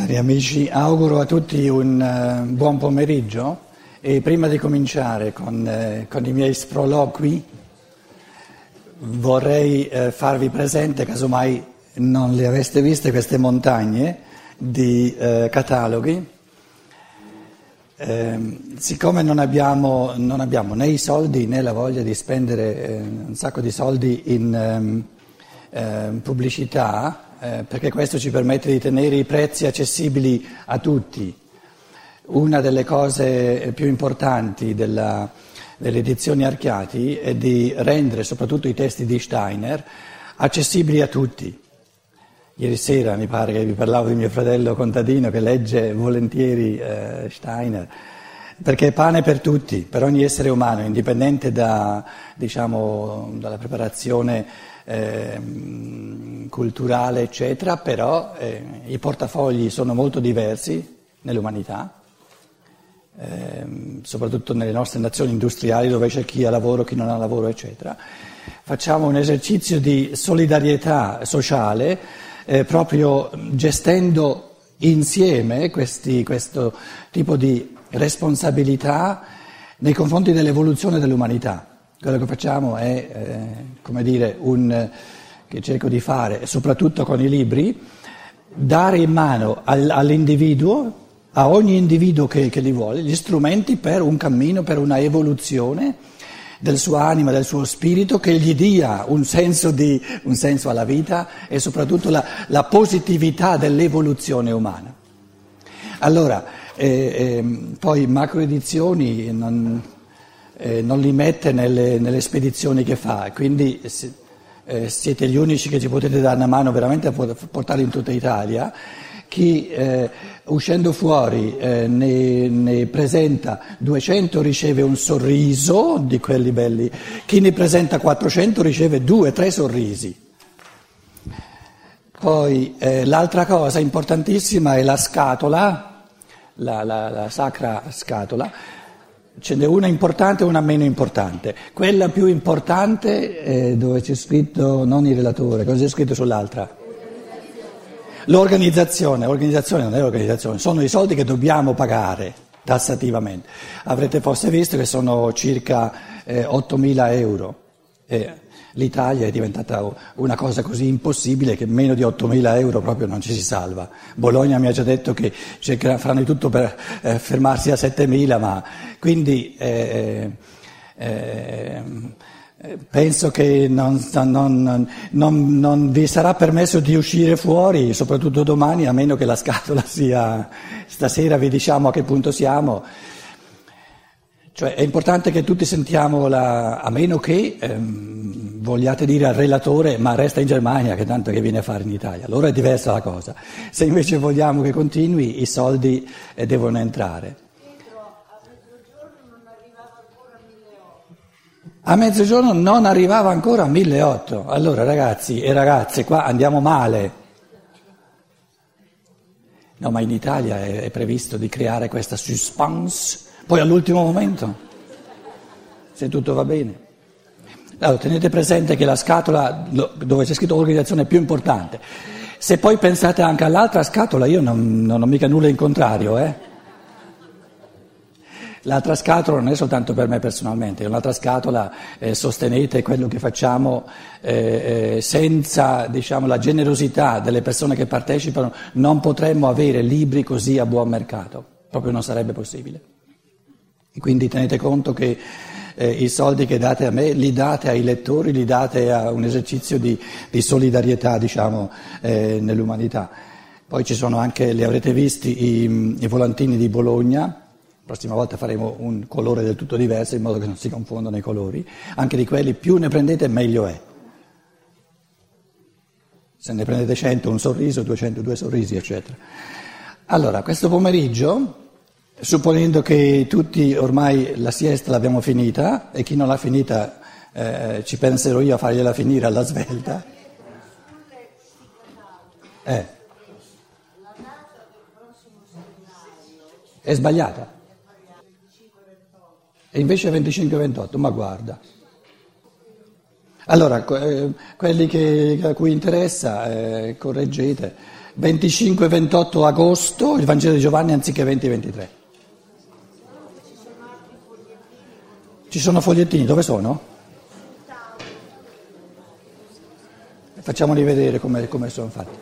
Cari amici, auguro a tutti un uh, buon pomeriggio e prima di cominciare con, uh, con i miei sproloqui vorrei uh, farvi presente, casomai non le aveste viste, queste montagne di cataloghi. Ehm, siccome non abbiamo, non abbiamo, né i soldi né la voglia di spendere un sacco di soldi in um, pubblicità, eh, perché questo ci permette di tenere i prezzi accessibili a tutti. Una delle cose più importanti della, delle edizioni Archiati è di rendere soprattutto i testi di Steiner accessibili a tutti. Ieri sera mi pare che vi parlavo di mio fratello contadino che legge volentieri eh, Steiner, perché è pane per tutti, per ogni essere umano, indipendente da, diciamo, dalla preparazione eh, culturale, eccetera, però eh, i portafogli sono molto diversi nell'umanità, eh, soprattutto nelle nostre nazioni industriali dove c'è chi ha lavoro, chi non ha lavoro, eccetera. Facciamo un esercizio di solidarietà sociale eh, proprio gestendo insieme questi, questo tipo di responsabilità nei confronti dell'evoluzione dell'umanità. Quello che facciamo è, eh, come dire, un, che cerco di fare, soprattutto con i libri, dare in mano al, all'individuo, a ogni individuo che, che li vuole, gli strumenti per un cammino, per una evoluzione del suo anima, del suo spirito, che gli dia un senso, di, un senso alla vita e soprattutto la, la positività dell'evoluzione umana. Allora, eh, eh, poi macroedizioni non, eh, non li mette nelle, nelle, spedizioni che fa, quindi eh, siete gli unici che ci potete dare una mano veramente a portarli in tutta Italia. Chi eh, uscendo fuori eh, ne, ne, presenta 200 riceve un sorriso di quelli belli, chi ne presenta 400 riceve due, tre sorrisi. Poi eh, l'altra cosa importantissima è la scatola, la, la, la sacra scatola Ce n'è una importante e una meno importante. Quella più importante è dove c'è scritto, non il relatore, cosa c'è scritto sull'altra? L'organizzazione, l'organizzazione non è l'organizzazione, sono i soldi che dobbiamo pagare tassativamente. Avrete forse visto che sono circa eh, 8.000 euro. Eh, L'Italia è diventata una cosa così impossibile che meno di 8.000 euro proprio non ci si salva. Bologna mi ha già detto che faranno di tutto per eh, fermarsi a 7.000, ma quindi eh, eh, eh, penso che non, non, non, non, vi sarà permesso di uscire fuori, soprattutto domani, a meno che la scatola sia stasera, vi diciamo a che punto siamo. Cioè è importante che tutti sentiamo la, a meno che ehm, vogliate dire al relatore ma resta in Germania che tanto che viene a fare in Italia, allora è diversa la cosa. Se invece vogliamo che continui i soldi eh, devono entrare. A mezzogiorno non arrivava ancora a 1.800. Allora ragazzi e ragazze qua andiamo male. No, ma in Italia è, è previsto di creare questa suspense poi all'ultimo momento, se tutto va bene. Allora, tenete presente che la scatola dove c'è scritto organizzazione è più importante. Se poi pensate anche all'altra scatola, io non, non ho mica nulla in contrario, eh. L'altra scatola non è soltanto per me personalmente, l'altra scatola eh, sostenete quello che facciamo eh, eh, senza diciamo, la generosità delle persone che partecipano, non potremmo avere libri così a buon mercato, proprio non sarebbe possibile. Quindi tenete conto che eh, i soldi che date a me li date ai lettori, li date a un esercizio di, di solidarietà diciamo, eh, nell'umanità. Poi ci sono anche, li avrete visti, i, i volantini di Bologna, la prossima volta faremo un colore del tutto diverso in modo che non si confondano i colori, anche di quelli più ne prendete meglio è. Se ne prendete 100 un sorriso, 200 due sorrisi, eccetera. Allora, questo pomeriggio Supponendo che tutti ormai la siesta l'abbiamo finita e chi non l'ha finita eh, ci penserò io a fargliela finire alla svelta. Eh. È sbagliata. E invece è 25-28, ma guarda. Allora, eh, quelli che, a cui interessa, eh, correggete. 25-28 agosto il Vangelo di Giovanni anziché 20-23. Ci sono fogliettini, dove sono? Facciamoli vedere come, come sono fatti.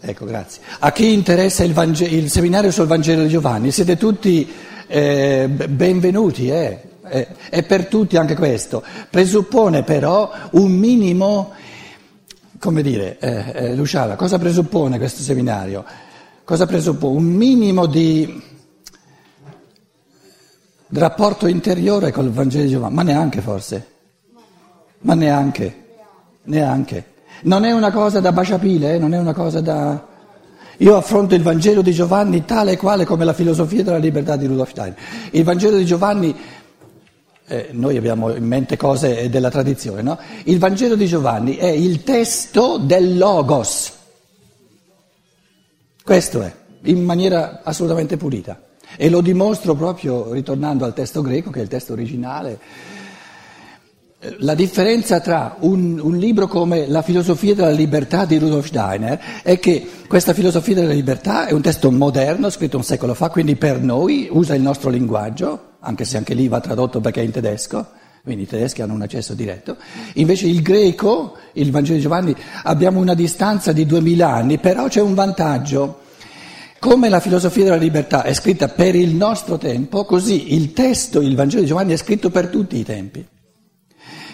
Ecco, grazie. A chi interessa il, Vangelo, il, seminario sul Vangelo di Giovanni, siete tutti eh, benvenuti, eh. eh. è per tutti anche questo. Presuppone però un minimo, come dire, eh, eh, Luciana, cosa presuppone questo seminario? Cosa presuppone? Un minimo di rapporto interiore col Vangelo di Giovanni, ma neanche forse, ma neanche, neanche. Non è una cosa da baciapile, eh? non è una cosa da... Io affronto il Vangelo di Giovanni tale e quale come la filosofia della libertà di Rudolf Stein. Il Vangelo di Giovanni, eh, noi abbiamo in mente cose della tradizione, no? Il Vangelo di Giovanni è il testo del Logos. Questo è, in maniera assolutamente pulita. E lo dimostro proprio ritornando al testo greco, che è il testo originale la differenza tra un, un, libro come La filosofia della libertà di Rudolf Steiner è che questa filosofia della libertà è un testo moderno, scritto un secolo fa, quindi per noi usa il nostro linguaggio, anche se anche lì va tradotto perché è in tedesco, quindi i tedeschi hanno un accesso diretto. Invece il greco, il Vangelo di Giovanni, abbiamo una distanza di duemila anni, però c'è un vantaggio. Come la filosofia della libertà è scritta per il nostro tempo, così il testo, il Vangelo di Giovanni, è scritto per tutti i tempi.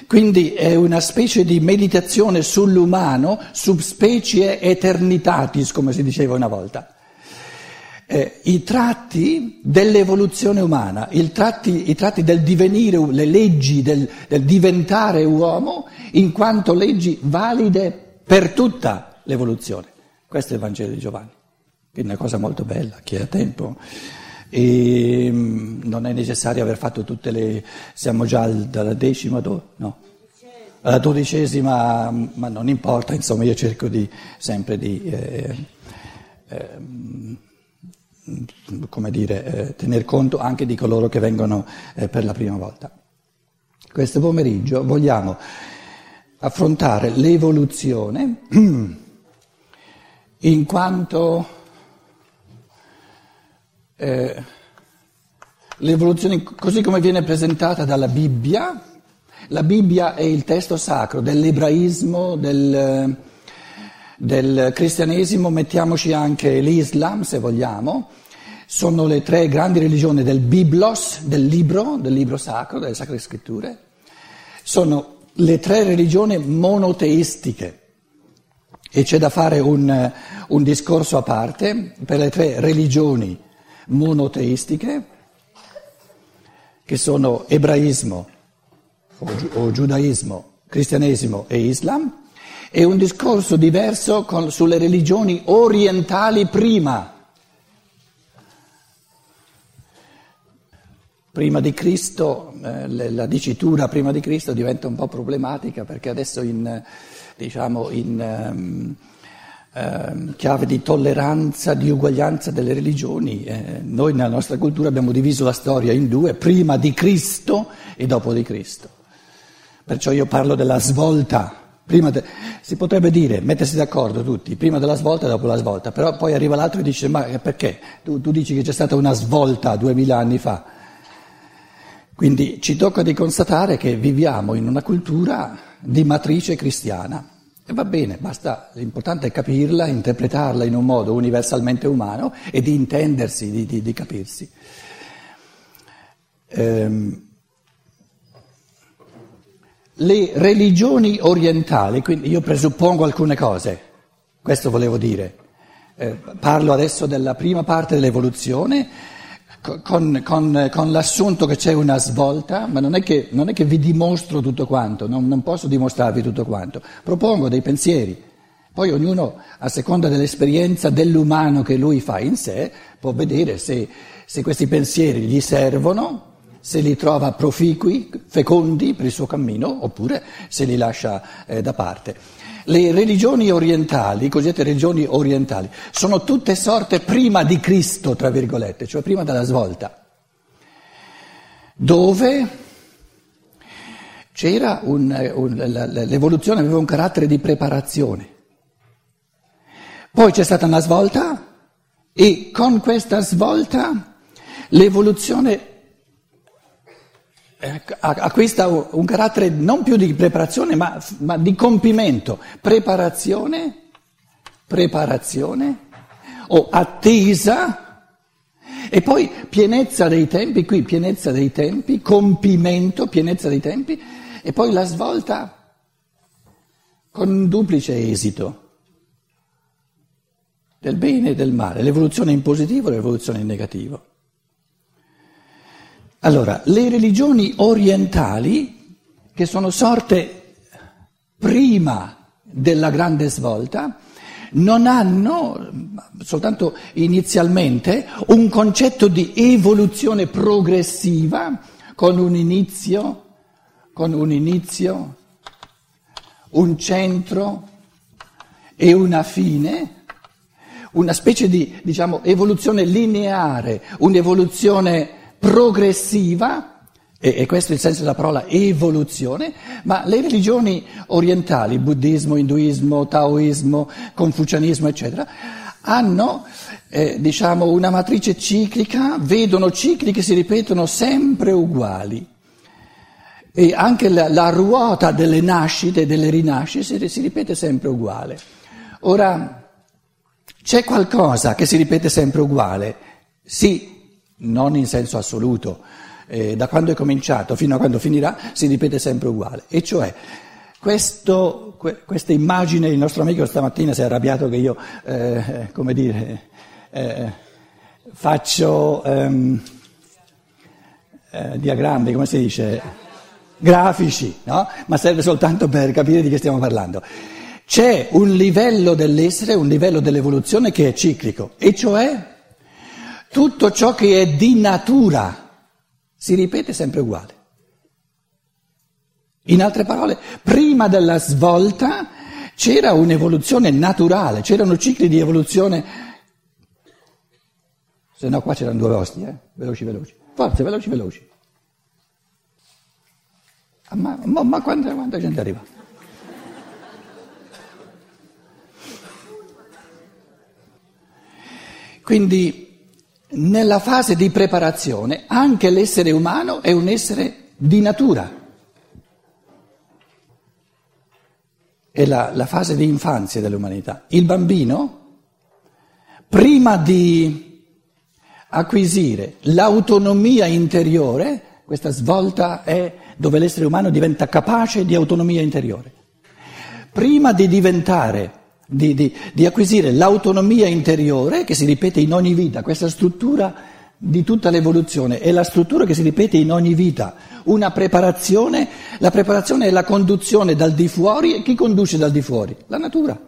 Quindi è una specie di meditazione sull'umano, subspecie eternitatis, come si diceva una volta. Eh, I tratti dell'evoluzione umana, tratti, i tratti del divenire, le leggi del, del diventare uomo, in quanto leggi valide per tutta l'evoluzione. Questo è il Vangelo di Giovanni, è una cosa molto bella, chi ha tempo. E mm, non è necessario aver fatto tutte le... siamo già dalla decima, do, no, alla dodicesima, ma non importa, insomma io cerco di, sempre di, eh, eh, come dire, eh, tener conto anche di coloro che vengono eh, per la prima volta. Questo pomeriggio vogliamo affrontare l'evoluzione in quanto eh, l'evoluzione così come viene presentata dalla Bibbia, la Bibbia è il testo sacro dell'ebraismo, del, del cristianesimo, mettiamoci anche l'Islam se vogliamo, sono le tre grandi religioni del Biblos, del libro, del libro sacro, delle sacre scritture, sono le tre religioni monoteistiche. E c'è da fare un, un discorso a parte. Per le tre religioni monoteistiche, che sono ebraismo o, o giudaismo, cristianesimo e islam, e un discorso diverso con, sulle religioni orientali prima. Prima di Cristo, eh, la dicitura prima di Cristo diventa un po' problematica perché adesso in, diciamo, in um, Ehm, chiave di tolleranza, di uguaglianza delle religioni. Eh, noi nella nostra cultura abbiamo diviso la storia in due, prima di Cristo e dopo di Cristo. Perciò io parlo della svolta. De, si potrebbe dire, mettersi d'accordo tutti, prima della svolta e dopo la svolta, però poi arriva l'altro e dice, ma perché? Tu, tu dici che c'è stata una svolta duemila anni fa. Quindi ci tocca di constatare che viviamo in una cultura di matrice cristiana. E va bene, basta, l'importante è capirla, interpretarla in un modo universalmente umano e di intendersi, di, di, di capirsi. Ehm, le religioni orientali, quindi io presuppongo alcune cose, questo volevo dire. Eh, parlo adesso della prima parte dell'evoluzione con, con, con, l'assunto che c'è una svolta, ma non è che, non è che vi dimostro tutto quanto, non, non, posso dimostrarvi tutto quanto, propongo dei pensieri. Poi ognuno, a seconda dell'esperienza dell'umano che lui fa in sé, può vedere se, se questi pensieri gli servono, se li trova proficui, fecondi per il suo cammino, oppure se li lascia eh, da parte. Le religioni orientali, cosiddette religioni orientali, sono tutte sorte prima di Cristo, tra virgolette, cioè prima della svolta, dove c'era un, un, l'evoluzione aveva un carattere di preparazione. Poi c'è stata una svolta e con questa svolta l'evoluzione acquista un carattere non più di preparazione ma, ma di compimento. Preparazione, preparazione o attesa e poi pienezza dei tempi, qui pienezza dei tempi, compimento, pienezza dei tempi, e poi la svolta con un duplice esito del bene e del male, l'evoluzione in positivo e l'evoluzione in negativo. Allora, le religioni orientali, che sono sorte prima della grande svolta, non hanno, soltanto inizialmente, un concetto di evoluzione progressiva con un inizio, con un inizio, un centro e una fine, una specie di, diciamo, evoluzione lineare, un'evoluzione progressiva e, e, questo è il senso della parola evoluzione, ma le religioni orientali, buddismo, induismo, taoismo, confucianismo, eccetera, hanno eh, diciamo, una matrice ciclica, vedono cicli che si ripetono sempre uguali. E anche la, la ruota delle nascite e delle rinascite si ripete sempre uguale. Ora, c'è qualcosa che si ripete sempre uguale? Sì, non in senso assoluto eh, da quando è cominciato fino a quando finirà, si ripete sempre uguale. E cioè, questo, que, questa immagine, il nostro amico stamattina si è arrabbiato che io, eh, come dire, eh, faccio ehm, eh, diagrammi, come si dice? Grafici, no? Ma serve soltanto per capire di che stiamo parlando. C'è un livello dell'essere, un livello dell'evoluzione che è ciclico, e cioè tutto ciò che è di natura si ripete sempre uguale. In altre parole, prima della svolta c'era un'evoluzione naturale, c'erano cicli di evoluzione. Se no qua c'erano due osti, eh? veloci, veloci. Forza, veloci, veloci. Ah, ma, ma, ma quanta, quanta gente arriva? Quindi nella fase di preparazione anche l'essere umano è un essere di natura. È la, la fase di infanzia dell'umanità. Il bambino, prima di acquisire l'autonomia interiore, questa svolta è dove l'essere umano diventa capace di autonomia interiore. Prima di diventare di, di, di, acquisire l'autonomia interiore che si ripete in ogni vita, questa struttura di tutta l'evoluzione è la struttura che si ripete in ogni vita, una preparazione, la preparazione è la conduzione dal di fuori e chi conduce dal di fuori? La natura.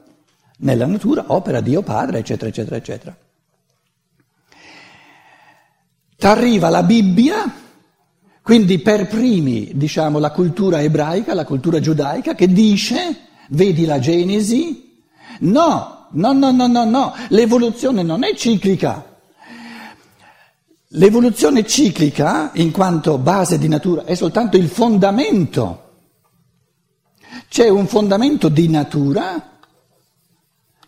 Nella natura opera Dio Padre, eccetera, eccetera, eccetera. T'arriva la Bibbia, quindi per primi, diciamo, la cultura ebraica, la cultura giudaica, che dice, vedi la Genesi, No, no, no, no, no, no, l'evoluzione non è ciclica. L'evoluzione ciclica, in quanto base di natura, è soltanto il fondamento. C'è un fondamento di natura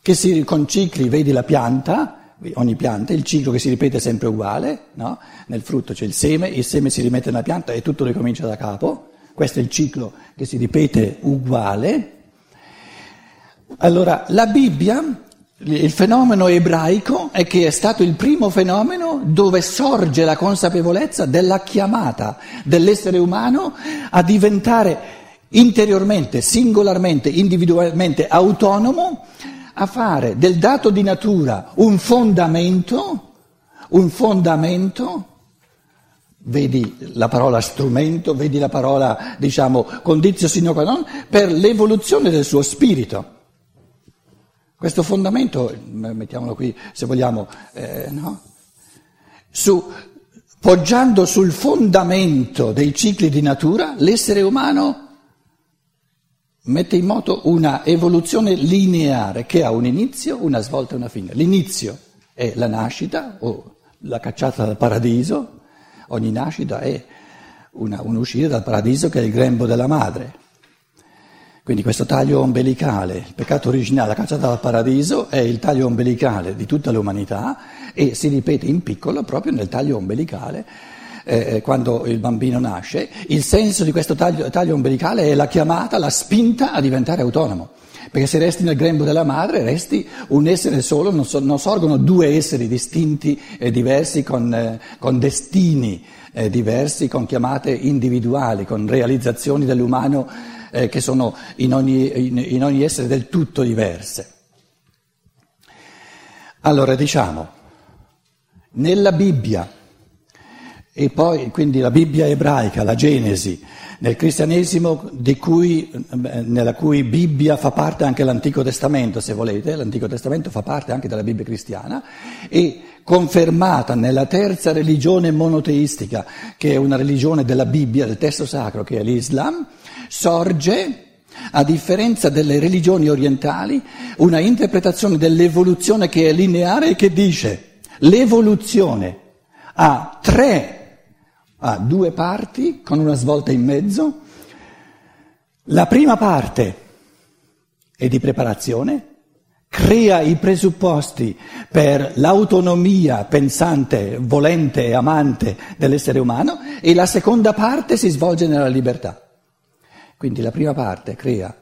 che si, con cicli, vedi la pianta, ogni pianta, il ciclo che si ripete sempre uguale, no? nel frutto c'è il seme, il seme si rimette nella pianta e tutto ricomincia da capo, questo è il ciclo che si ripete uguale. Allora, la Bibbia, il fenomeno ebraico è che è stato il primo fenomeno dove sorge la consapevolezza della chiamata dell'essere umano a diventare interiormente, singolarmente, individualmente autonomo, a fare del dato di natura un fondamento, un fondamento, vedi la parola strumento, vedi la parola, diciamo, condizio sine qua non, per l'evoluzione del suo spirito. Questo fondamento, mettiamolo qui se vogliamo, eh, no? Su, poggiando sul fondamento dei cicli di natura, l'essere umano mette in moto una evoluzione lineare che ha un inizio, una svolta e una fine. L'inizio è la nascita o la cacciata dal paradiso, ogni nascita è una, un uscire dal paradiso che è il grembo della madre. Quindi questo taglio ombelicale, il peccato originale, la cacciata dal paradiso, è il taglio ombelicale di tutta l'umanità e si ripete in piccolo proprio nel taglio ombelicale eh, eh, quando il bambino nasce. Il senso di questo taglio, taglio ombelicale è la chiamata, la spinta a diventare autonomo. Perché se resti nel grembo della madre resti un essere solo, non, so, non sorgono due esseri distinti e diversi con, eh, con destini eh, diversi, con chiamate individuali, con realizzazioni dell'umano eh, che sono in ogni, in, in ogni essere del tutto diverse. Allora diciamo, nella Bibbia, e poi quindi la Bibbia ebraica, la Genesi, nel cristianesimo cui, nella cui Bibbia fa parte anche l'Antico Testamento, se volete, l'Antico Testamento fa parte anche della Bibbia cristiana, e confermata nella terza religione monoteistica, che è una religione della Bibbia, del testo sacro, che è l'Islam, sorge, a differenza delle religioni orientali, una interpretazione dell'evoluzione che è lineare e che dice l'evoluzione ha tre, ha due parti con una svolta in mezzo. La prima parte è di preparazione, crea i presupposti per l'autonomia pensante, volente e amante dell'essere umano e la seconda parte si svolge nella libertà. Quindi la prima parte crea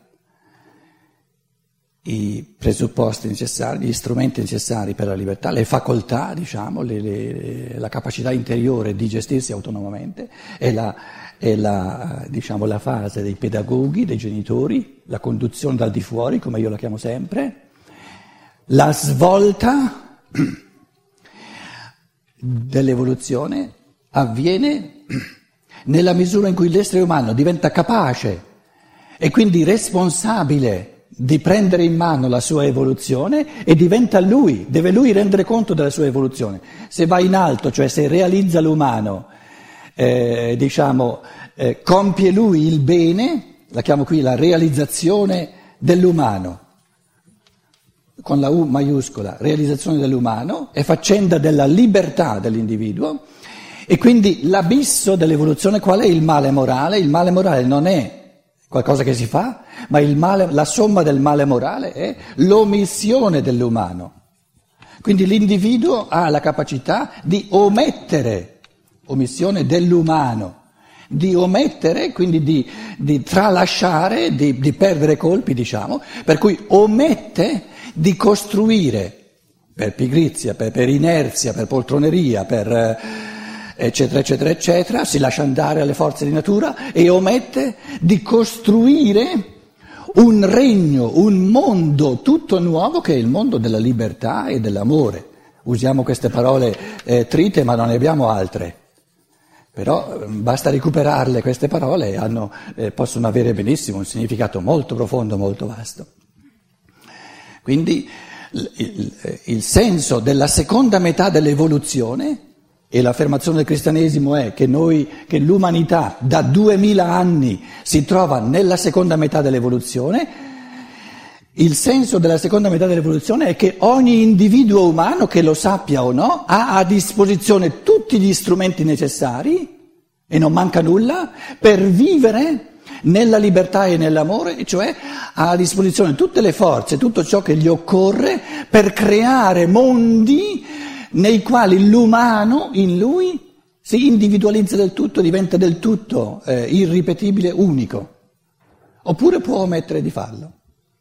i presupposti necessari, gli strumenti necessari per la libertà, le facoltà, diciamo, le, le, la capacità interiore di gestirsi autonomamente, è, la, è la, diciamo, la fase dei pedagoghi, dei genitori, la conduzione dal di fuori, come io la chiamo sempre, la svolta dell'evoluzione avviene nella misura in cui l'essere umano diventa capace e quindi responsabile di prendere in mano la sua evoluzione e diventa lui, deve lui rendere conto della sua evoluzione. Se va in alto, cioè se realizza l'umano, eh, diciamo, eh, compie lui il bene, la chiamo qui la realizzazione dell'umano, con la U maiuscola, realizzazione dell'umano, è faccenda della libertà dell'individuo e quindi l'abisso dell'evoluzione qual è il male morale? Il male morale non è qualcosa che si fa, ma male, la somma del male morale è l'omissione dell'umano. Quindi l'individuo ha la capacità di omettere, omissione dell'umano, di omettere, quindi di, di tralasciare, di, di, perdere colpi, diciamo, per cui omette di costruire per pigrizia, per, per inerzia, per poltroneria, per eccetera, eccetera, eccetera, si lascia andare alle forze di natura e omette di costruire un regno, un mondo tutto nuovo che è il mondo della libertà e dell'amore. Usiamo queste parole eh, trite, ma non ne abbiamo altre. Però eh, basta recuperarle queste parole hanno, eh, possono avere benissimo un significato molto profondo, molto vasto. Quindi il, il, il senso della seconda metà dell'evoluzione e l'affermazione del cristianesimo è che, noi, che l'umanità da duemila anni si trova nella seconda metà dell'evoluzione. Il senso della seconda metà dell'evoluzione è che ogni individuo umano, che lo sappia o no, ha a disposizione tutti gli strumenti necessari, e non manca nulla, per vivere nella libertà e nell'amore, cioè ha a disposizione tutte le forze, tutto ciò che gli occorre per creare mondi nei quali l'umano in lui si individualizza del tutto, diventa del tutto eh, irripetibile, unico. Oppure può omettere di farlo.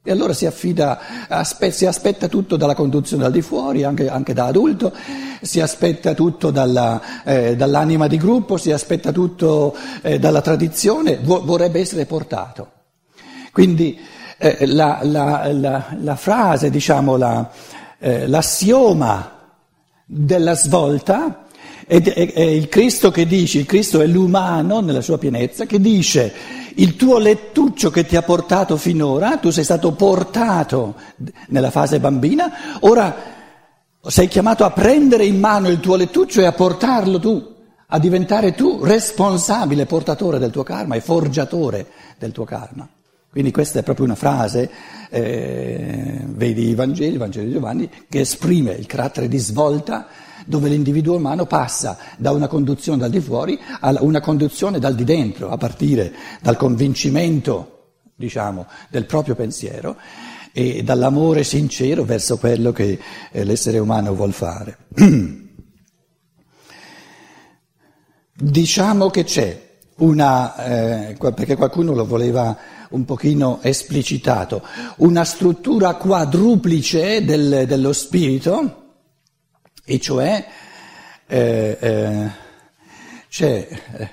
E allora si affida, aspe- si aspetta tutto dalla conduzione dal di fuori, anche, anche da adulto, si aspetta tutto dalla, eh, dall'anima di gruppo, si aspetta tutto eh, dalla tradizione, vo- vorrebbe essere portato. Quindi eh, la, la, la, la, frase, diciamo, eh, l'assioma della svolta è, è, il Cristo che dice, il Cristo è l'umano nella sua pienezza, che dice il tuo lettuccio che ti ha portato finora, tu sei stato portato nella fase bambina, ora sei chiamato a prendere in mano il tuo lettuccio e a portarlo tu, a diventare tu responsabile, portatore del tuo karma e forgiatore del tuo karma. Quindi questa è proprio una frase, eh, vedi i Vangeli, il Vangelo di Giovanni, che esprime il carattere di svolta dove l'individuo umano passa da una conduzione dal di fuori a una conduzione dal di dentro, a partire dal convincimento diciamo, del proprio pensiero e dall'amore sincero verso quello che eh, l'essere umano vuol fare. diciamo che c'è una, eh, perché qualcuno lo voleva un pochino esplicitato, una struttura quadruplice del, dello spirito, e cioè eh, eh, eh,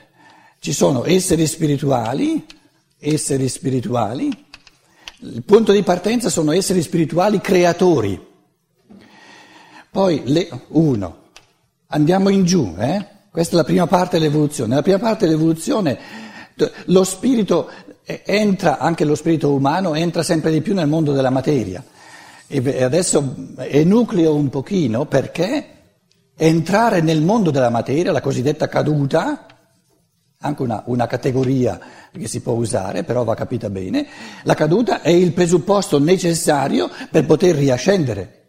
ci sono esseri spirituali, esseri spirituali, il punto di partenza sono esseri spirituali creatori. Poi, le, uno, andiamo in giù, eh? Questa è la prima parte dell'evoluzione. Nella prima parte dell'evoluzione lo spirito entra, anche lo spirito umano, entra sempre di più nel mondo della materia. E adesso enucleo un pochino perché entrare nel mondo della materia, la cosiddetta caduta, anche una, una, categoria che si può usare, però va capita bene, la caduta è il presupposto necessario per poter riascendere.